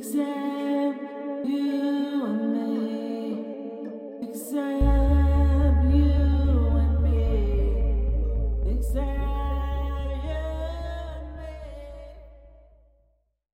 example.